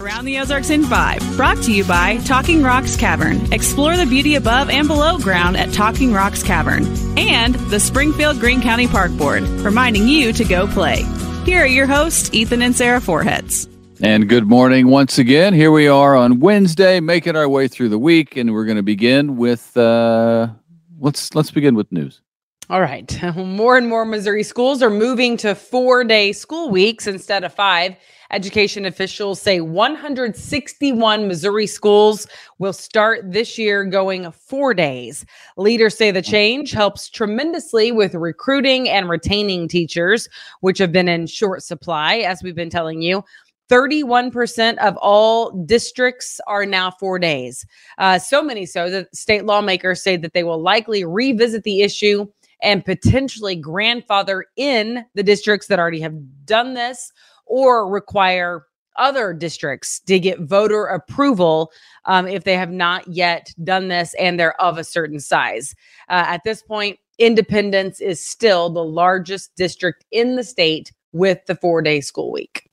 Around the Ozarks in 5, brought to you by Talking Rocks Cavern. Explore the beauty above and below ground at Talking Rocks Cavern. And the Springfield Greene County Park Board, reminding you to go play. Here are your hosts, Ethan and Sarah Forhetz. And good morning once again. Here we are on Wednesday, making our way through the week, and we're going to begin with uh, let's let's begin with news. All right. More and more Missouri schools are moving to four day school weeks instead of five. Education officials say 161 Missouri schools will start this year going four days. Leaders say the change helps tremendously with recruiting and retaining teachers, which have been in short supply, as we've been telling you. 31% of all districts are now four days. Uh, so many so that state lawmakers say that they will likely revisit the issue and potentially grandfather in the districts that already have done this or require other districts to get voter approval um, if they have not yet done this and they're of a certain size. Uh, at this point, Independence is still the largest district in the state with the four day school week.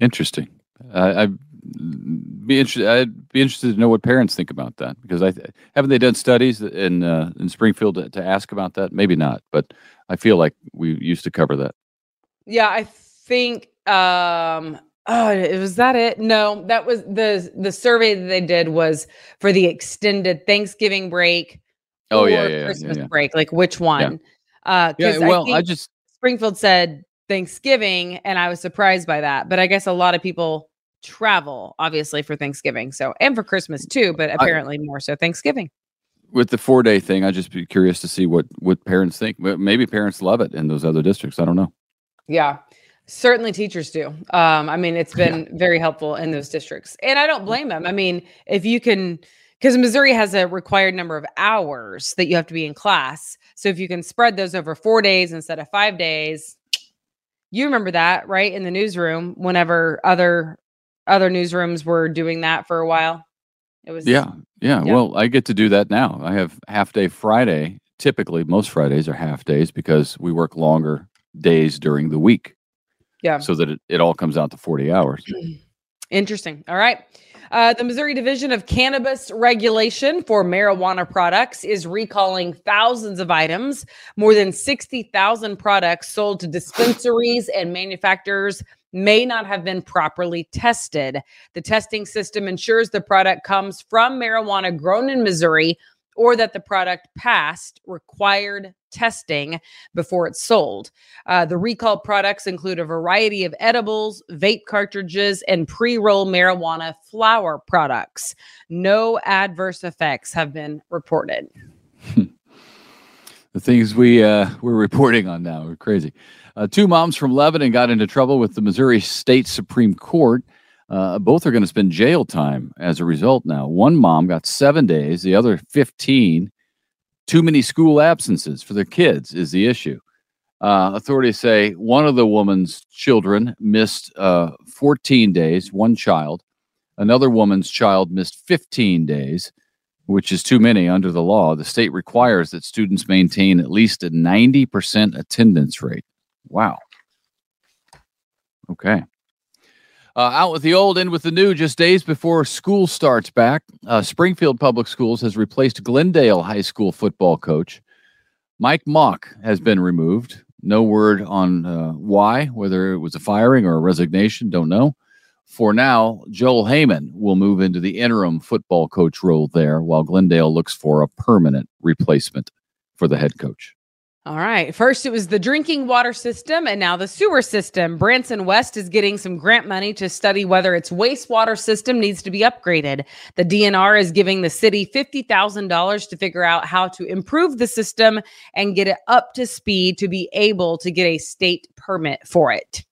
Interesting. I'd be interested. I'd be interested to know what parents think about that because I haven't they done studies in uh, in Springfield to, to ask about that. Maybe not, but I feel like we used to cover that. Yeah, I think um oh was that it? No, that was the the survey that they did was for the extended Thanksgiving break. Oh yeah, yeah, Christmas yeah, yeah. break. Like which one? Yeah. Uh Yeah, well, I, just Springfield said Thanksgiving, and I was surprised by that. But I guess a lot of people travel, obviously, for Thanksgiving. So and for Christmas too, but apparently more so Thanksgiving. with the four day thing, I'd just be curious to see what what parents think. Maybe parents love it in those other districts. I don't know. Yeah. Certainly teachers do. Um, I mean, it's been very helpful in those districts. And I don't blame them. I mean, if you can because Missouri has a required number of hours that you have to be in class. So if you can spread those over four days instead of five days, you remember that, right? In the newsroom, whenever other other newsrooms were doing that for a while. It was Yeah, yeah. Yeah. Well, I get to do that now. I have half day Friday. Typically, most Fridays are half days because we work longer days during the week, yeah. so that it, it all comes out to forty hours. Interesting. All right. Uh, the Missouri Division of Cannabis Regulation for marijuana products is recalling thousands of items. More than 60,000 products sold to dispensaries and manufacturers may not have been properly tested. The testing system ensures the product comes from marijuana grown in Missouri or that the product passed required testing before it's sold. Uh, the recalled products include a variety of edibles, vape cartridges, and pre roll marijuana flower products. No adverse effects have been reported. the things we uh, we're reporting on now are crazy. Uh, two moms from Lebanon got into trouble with the Missouri State Supreme Court. Uh, both are going to spend jail time as a result now. One mom got seven days, the other 15. Too many school absences for their kids is the issue. Uh, authorities say one of the woman's children missed uh, 14 days, one child. Another woman's child missed 15 days, which is too many under the law. The state requires that students maintain at least a 90% attendance rate. Wow. Okay. Uh, out with the old, in with the new. Just days before school starts back, uh, Springfield Public Schools has replaced Glendale High School football coach. Mike Mock has been removed. No word on uh, why, whether it was a firing or a resignation, don't know. For now, Joel Heyman will move into the interim football coach role there while Glendale looks for a permanent replacement for the head coach. All right. First, it was the drinking water system and now the sewer system. Branson West is getting some grant money to study whether its wastewater system needs to be upgraded. The DNR is giving the city $50,000 to figure out how to improve the system and get it up to speed to be able to get a state permit for it.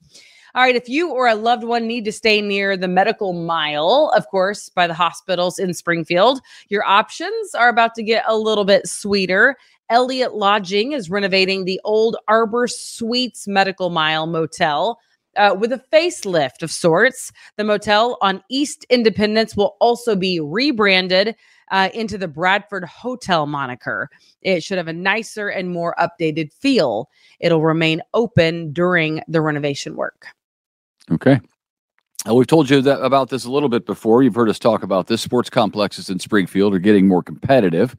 All right, if you or a loved one need to stay near the medical mile, of course, by the hospitals in Springfield, your options are about to get a little bit sweeter. Elliott Lodging is renovating the old Arbor Suites Medical Mile Motel. Uh, with a facelift of sorts, the motel on East Independence will also be rebranded uh, into the Bradford Hotel moniker. It should have a nicer and more updated feel. It'll remain open during the renovation work. Okay. Uh, we've told you that, about this a little bit before. You've heard us talk about this. Sports complexes in Springfield are getting more competitive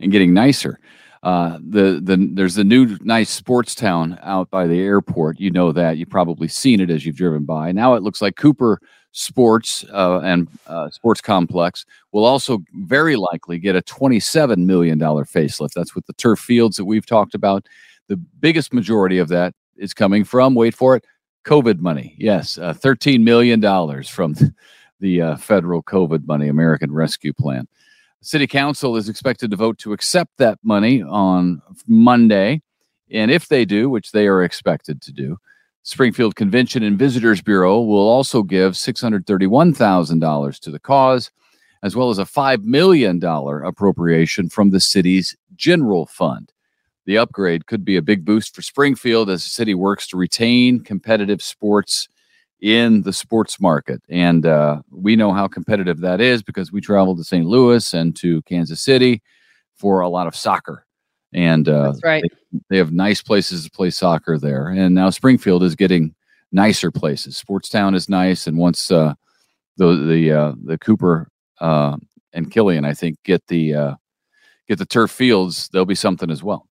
and getting nicer. Uh, the the there's the new nice sports town out by the airport. You know that you've probably seen it as you've driven by. Now it looks like Cooper Sports uh, and uh, Sports Complex will also very likely get a 27 million dollar facelift. That's with the turf fields that we've talked about. The biggest majority of that is coming from wait for it COVID money. Yes, uh, $13 million from the uh, federal COVID money, American Rescue Plan. City Council is expected to vote to accept that money on Monday. And if they do, which they are expected to do, Springfield Convention and Visitors Bureau will also give $631,000 to the cause, as well as a $5 million appropriation from the city's general fund. The upgrade could be a big boost for Springfield as the city works to retain competitive sports in the sports market. And uh, we know how competitive that is because we traveled to St. Louis and to Kansas City for a lot of soccer. And uh, right. they, they have nice places to play soccer there. And now Springfield is getting nicer places. Sportstown is nice. And once uh, the the uh, the Cooper uh, and Killian, I think, get the uh, get the turf fields, there'll be something as well.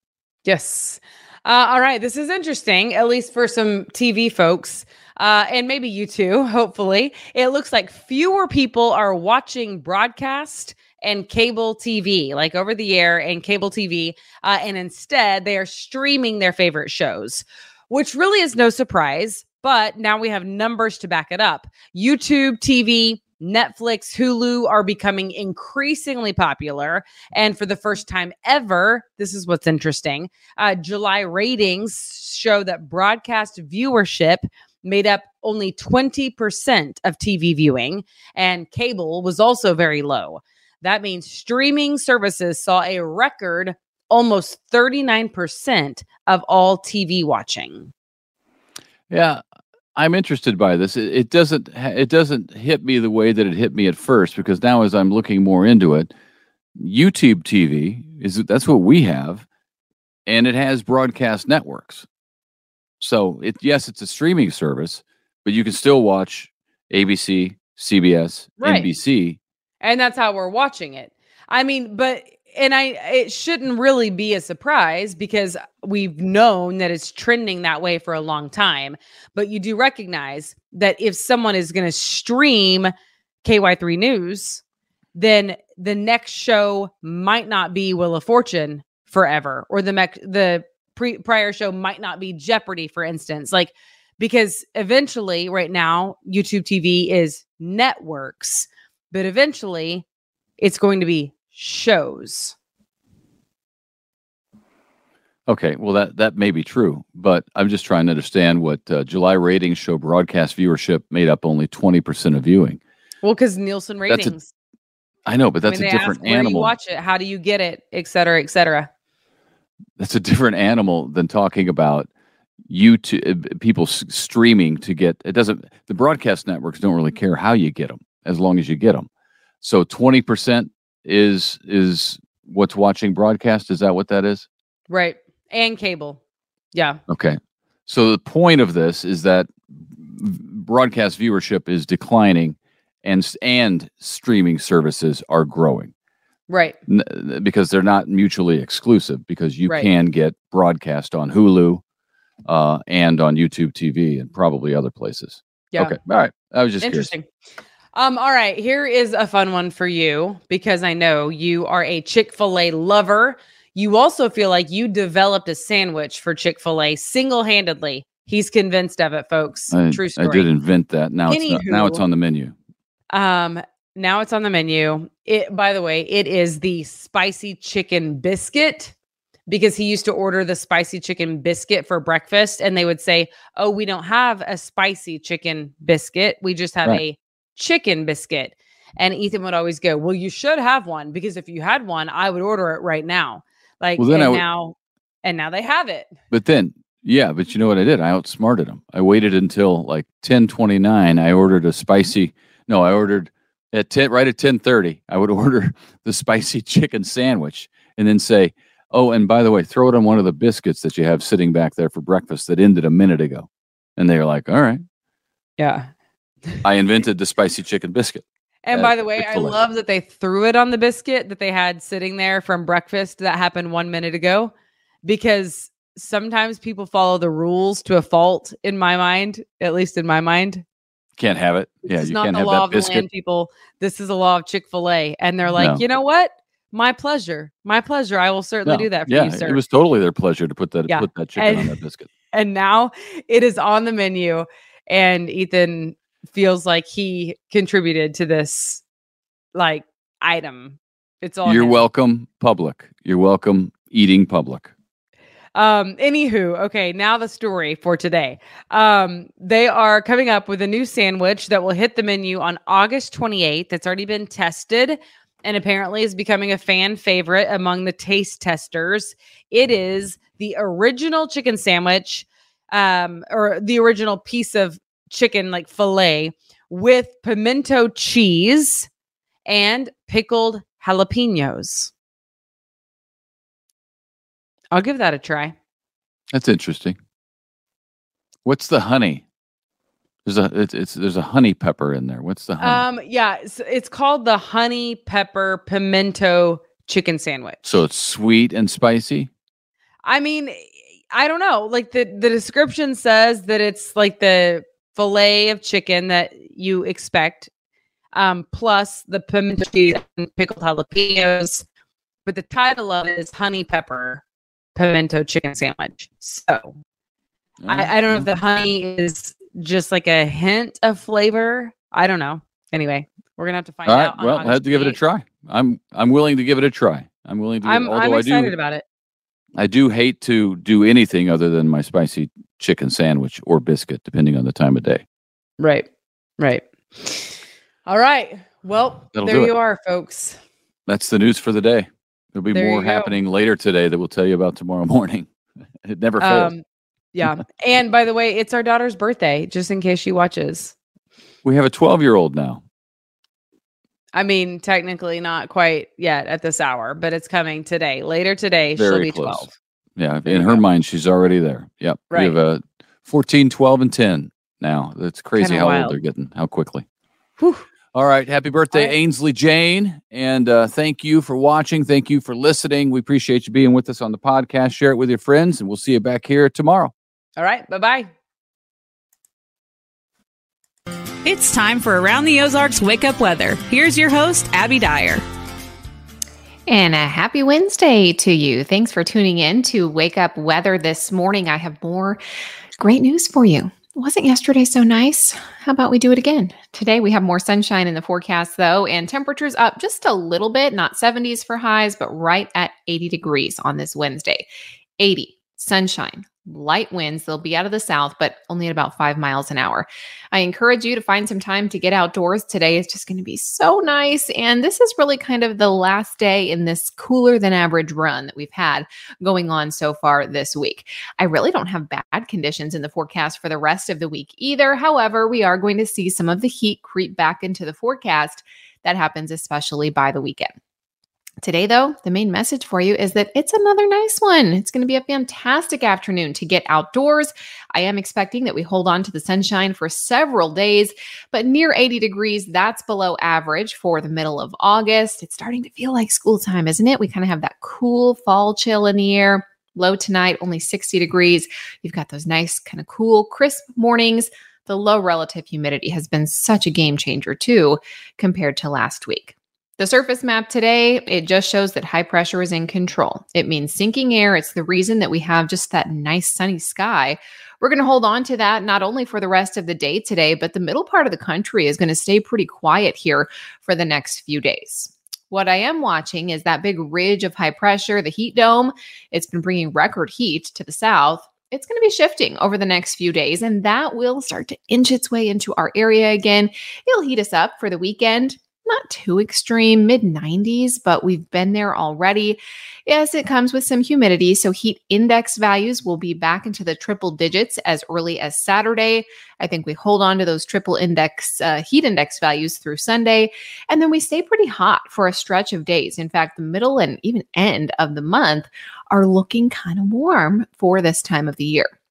Yes. Uh, all right. This is interesting, at least for some TV folks, uh, and maybe you too, hopefully. It looks like fewer people are watching broadcast and cable TV, like over the air and cable TV, uh, and instead they are streaming their favorite shows, which really is no surprise. But now we have numbers to back it up. YouTube TV, Netflix, Hulu are becoming increasingly popular. And for the first time ever, this is what's interesting uh, July ratings show that broadcast viewership made up only 20% of TV viewing, and cable was also very low. That means streaming services saw a record almost 39% of all TV watching. Yeah, I'm interested by this. It, it doesn't it doesn't hit me the way that it hit me at first because now as I'm looking more into it, YouTube TV is that's what we have, and it has broadcast networks. So it yes, it's a streaming service, but you can still watch ABC, CBS, Right. NBC. and that's how we're watching it. I mean, but and I it shouldn't really be a surprise because we've known that it's trending that way for a long time. But you do recognize that if someone is going to stream KY3 News, then the next show might not be Wheel of Fortune forever, or the mec- the pre- prior show might not be Jeopardy, for instance. Like because eventually, right now, YouTube TV is networks, but eventually, it's going to be shows. Okay, well that that may be true, but I'm just trying to understand what uh, July ratings show. Broadcast viewership made up only 20 percent of viewing. Well, because Nielsen ratings. I know, but that's I mean, a different ask animal. watch it. How do you get it, et cetera, et cetera. That's a different animal than talking about YouTube uh, people streaming to get it doesn't the broadcast networks don't really care how you get them as long as you get them so 20% is is what's watching broadcast is that what that is Right. And cable. Yeah. okay so the point of this is that broadcast viewership is declining and and streaming services are growing Right. N- because they're not mutually exclusive because you Right. can get broadcast on Hulu uh, and on YouTube TV and probably other places. Yeah. Okay. All right. I was just curious. Interesting. Um, all right, here is a fun one for you because I know you are a Chick-fil-A lover. You also feel like you developed a sandwich for Chick-fil-A single-handedly. He's convinced of it, folks. I, True story I did invent that. Now it's not, now it's on the menu. Um, now it's on the menu. It by the way, it is the spicy chicken biscuit because he used to order the spicy chicken biscuit for breakfast and they would say, "Oh, we don't have a spicy chicken biscuit. We just have Right. a chicken biscuit." And Ethan would always go, "Well, you should have one because if you had one, I would order it right now." Like Well, then and would- now and now they have it. But then, yeah, but you know what I did? I outsmarted them. I waited until like 1029. I ordered a spicy, no, I ordered at 10, right at 1030. I would order the spicy chicken sandwich and then say, oh, and by the way, throw it on one of the biscuits that you have sitting back there for breakfast that ended a minute ago. And they were like, all right. Yeah. I invented the spicy chicken biscuit. And by the way, I Chick-fil-A. love that they threw it on the biscuit that they had sitting there from breakfast that happened one minute ago because sometimes people follow the rules to a fault in my mind, at least in my mind. Can't have it. Yeah, is you not can't the have law that of the land, people. This is a law of Chick fil A. And they're like, No. you know what? My pleasure. My pleasure. I will certainly No, do that for yeah, you, sir. it was totally their pleasure to put that Yeah, put that chicken on and- that biscuit. and now it is on the menu and ethan feels like he contributed to this like item it's all You're him. welcome, public. You're welcome, eating public. Um anywho okay now the story for today. Um they are coming up with a new sandwich that will hit the menu on august 28th That's already been tested and apparently is becoming a fan favorite among the taste testers. It is the original chicken sandwich um or the original piece of chicken like fillet with pimento cheese and pickled jalapenos i'll give that a try That's interesting. What's the honey? There's a it's, it's there's a honey pepper in there. What's the honey? Um, yeah, it's, it's called the honey pepper pimento chicken sandwich. so it's sweet and spicy. I mean, I don't know. Like the the description says that it's like the fillet of chicken that you expect, um, plus the pimento cheese and pickled jalapenos. But the title of it is honey pepper pimento chicken sandwich. So I, I don't know if the mm-hmm. honey is just like a hint of flavor. I don't know. Anyway, we're gonna have to find All right. out. Well, I have to give it a try. I'm I'm willing to give it a try. I'm willing to. I'm although I'm I excited do about it. I do hate to do anything other than my spicy chicken sandwich or biscuit, depending on the time of day. Right. Right. All right. Well, That'll there do it. you are, folks. That's the news for the day. There'll be There more happening later today that we'll tell you about tomorrow morning. It never fails. Um, yeah. and by the way, it's our daughter's birthday, just in case she watches. we have a 12 year old now. I mean, technically not quite yet at this hour, but it's coming today. Later today, she'll be close. 12. Yeah, in her mind, she's already there. Yep. We have a 14, 12, and 10 now. That's crazy Kinda how wild. old they're getting, how quickly. Whew. All right. Happy birthday, All right. Ainsley Jane. And uh, thank you for watching. Thank you for listening. We appreciate you being with us on the podcast. Share it with your friends, and we'll see you back here tomorrow. All right. Bye bye. It's time for Around the Ozarks Wake Up Weather. Here's your host, Abby Dyer. And a happy Wednesday to you. Thanks for tuning in to Wake Up Weather this morning. I have more great news for you. Wasn't yesterday so nice? How about we do it again? Today we have more sunshine in the forecast though, and temperatures up just a little bit, not 70s for highs, but right at 80 degrees on this Wednesday. 80, sunshine, light winds. They'll be out of the south, but only at about five miles an hour. I encourage you to find some time to get outdoors. Today It's just going to be so nice. And this is really kind of the last day in this cooler than average run that we've had going on so far this week. I really don't have bad conditions in the forecast for the rest of the week either. However, we are going to see some of the heat creep back into the forecast. That happens especially by the weekend. Today, though, the main message for you is that it's another nice one. It's going to be a fantastic afternoon to get outdoors. I am expecting that we hold on to the sunshine for several days, but near 80 degrees, that's below average for the middle of August. It's starting to feel like school time, isn't it? We kind of have that cool fall chill in the air. Low tonight, only 60 degrees. You've got those nice, kind of cool, crisp mornings. The low relative humidity has been such a game changer, too, compared to last week. The surface map today, it just shows that high pressure is in control. It means sinking air. It's the reason that we have just that nice sunny sky. We're going to hold on to that not only for the rest of the day today, but the middle part of the country is going to stay pretty quiet here for the next few days. What I am watching is that big ridge of high pressure, the heat dome. It's been bringing record heat to the south. It's going to be shifting over the next few days, and that will start to inch its way into our area again. It'll heat us up for the weekend not too extreme, mid 90s, but we've been there already. Yes, it comes with some humidity, so heat index values will be back into the triple digits as early as Saturday. I think we hold on to those triple index uh, heat index values through Sunday, and then we stay pretty hot for a stretch of days. In fact, the middle and even end of the month are looking kind of warm for this time of the year.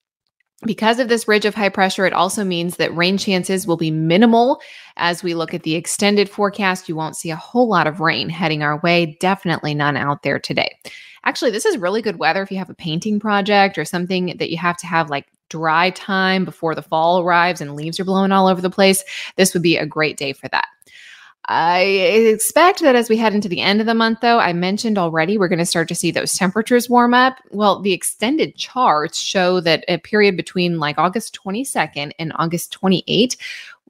Because of this ridge of high pressure, it also means that rain chances will be minimal. As we look at the extended forecast, you won't see a whole lot of rain heading our way. Definitely none out there today. Actually, this is really good weather if you have a painting project or something that you have to have like dry time before the fall arrives and leaves are blowing all over the place. This would be a great day for that. I expect that as we head into the end of the month, though, I mentioned already we're going to start to see those temperatures warm up. Well, the extended charts show that a period between like August 22nd and August 28th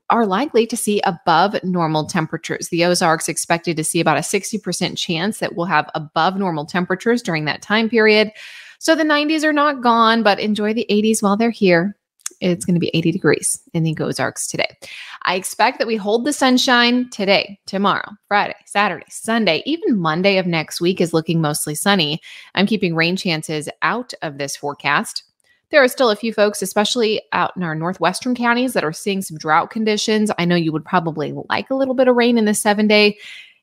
are likely to see above normal temperatures. The Ozarks expected to see about a 60% chance that we'll have above normal temperatures during that time period. So the 90s are not gone, but enjoy the 80s while they're here it's going to be 80 degrees in the Ozarks today. I expect that we hold the sunshine today, tomorrow, Friday, Saturday, Sunday, even Monday of next week is looking mostly sunny. I'm keeping rain chances out of this forecast. There are still a few folks, especially out in our northwestern counties, that are seeing some drought conditions. I know you would probably like a little bit of rain in the seven day.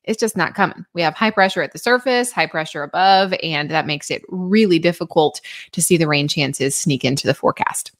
It's just not coming. We have high pressure at the surface, high pressure above, and that makes it really difficult to see the rain chances sneak into the forecast.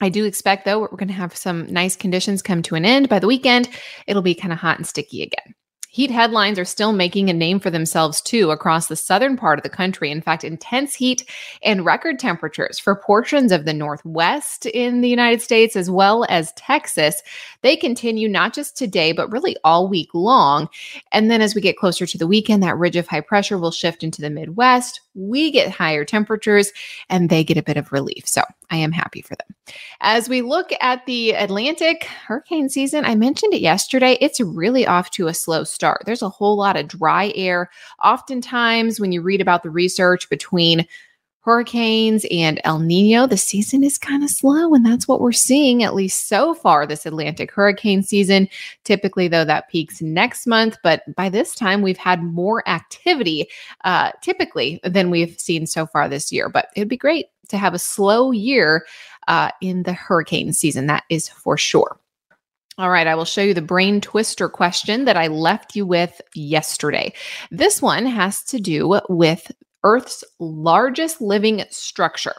I do expect, though, we're going to have some nice conditions come to an end. By the weekend, it'll be kind of hot and sticky again. Heat headlines are still making a name for themselves too across the southern part of the country. In fact, intense heat and record temperatures for portions of the Northwest in the United States as well as Texas. They continue not just today, but really all week long. And then as we get closer to the weekend, that ridge of high pressure will shift into the Midwest. We get higher temperatures and they get a bit of relief. So I am happy for them. As we look at the Atlantic hurricane season, I mentioned it yesterday, it's really off to a slow start. There's a whole lot of dry air. Oftentimes, when you read about the research between hurricanes and El Nino, the season is kind of slow. And that's what we're seeing, at least so far, this Atlantic hurricane season. Typically, though, that peaks next month. But by this time, we've had more activity uh, typically than we've seen so far this year. But it'd be great to have a slow year uh, in the hurricane season. That is for sure. All right, I will show you the brain twister question that I left you with yesterday. This one has to do with Earth's largest living structure.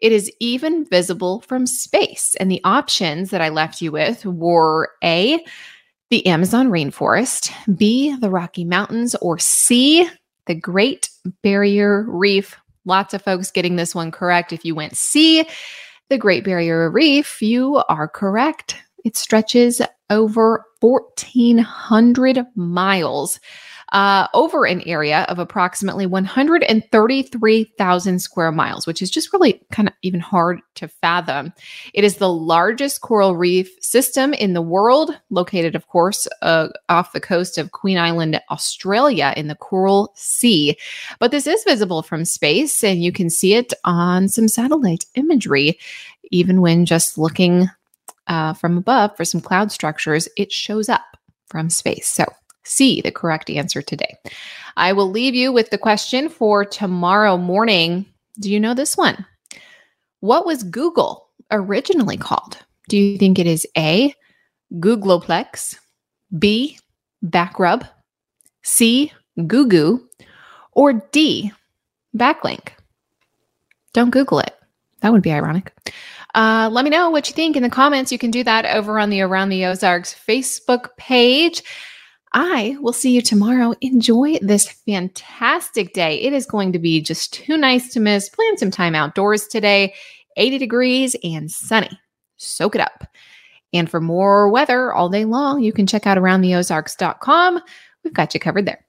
It is even visible from space. And the options that I left you with were A, the Amazon rainforest, B, the Rocky Mountains, or C, the Great Barrier Reef. Lots of folks getting this one correct. If you went C, the Great Barrier Reef, you are correct. It stretches over 1,400 miles uh, over an area of approximately 133,000 square miles, which is just really kind of even hard to fathom. It is the largest coral reef system in the world, located, of course, uh, off the coast of Queensland, Australia, in the Coral Sea. But this is visible from space, and you can see it on some satellite imagery, even when just looking uh, from above for some cloud structures, it shows up from space. So, C, the correct answer today. I will leave you with the question for tomorrow morning. Do you know this one? What was Google originally called? Do you think it is A, Googleplex, B, Backrub, C, Goo Goo, or D, Backlink? Don't Google it. That would be ironic. Uh, let me know what you think in the comments. You can do that over on the Around the Ozarks Facebook page. I will see you tomorrow. Enjoy this fantastic day. It is going to be just too nice to miss. Plan some time outdoors today. 80 degrees and sunny. Soak it up. And for more weather all day long, you can check out aroundtheozarks.com. We've got you covered there.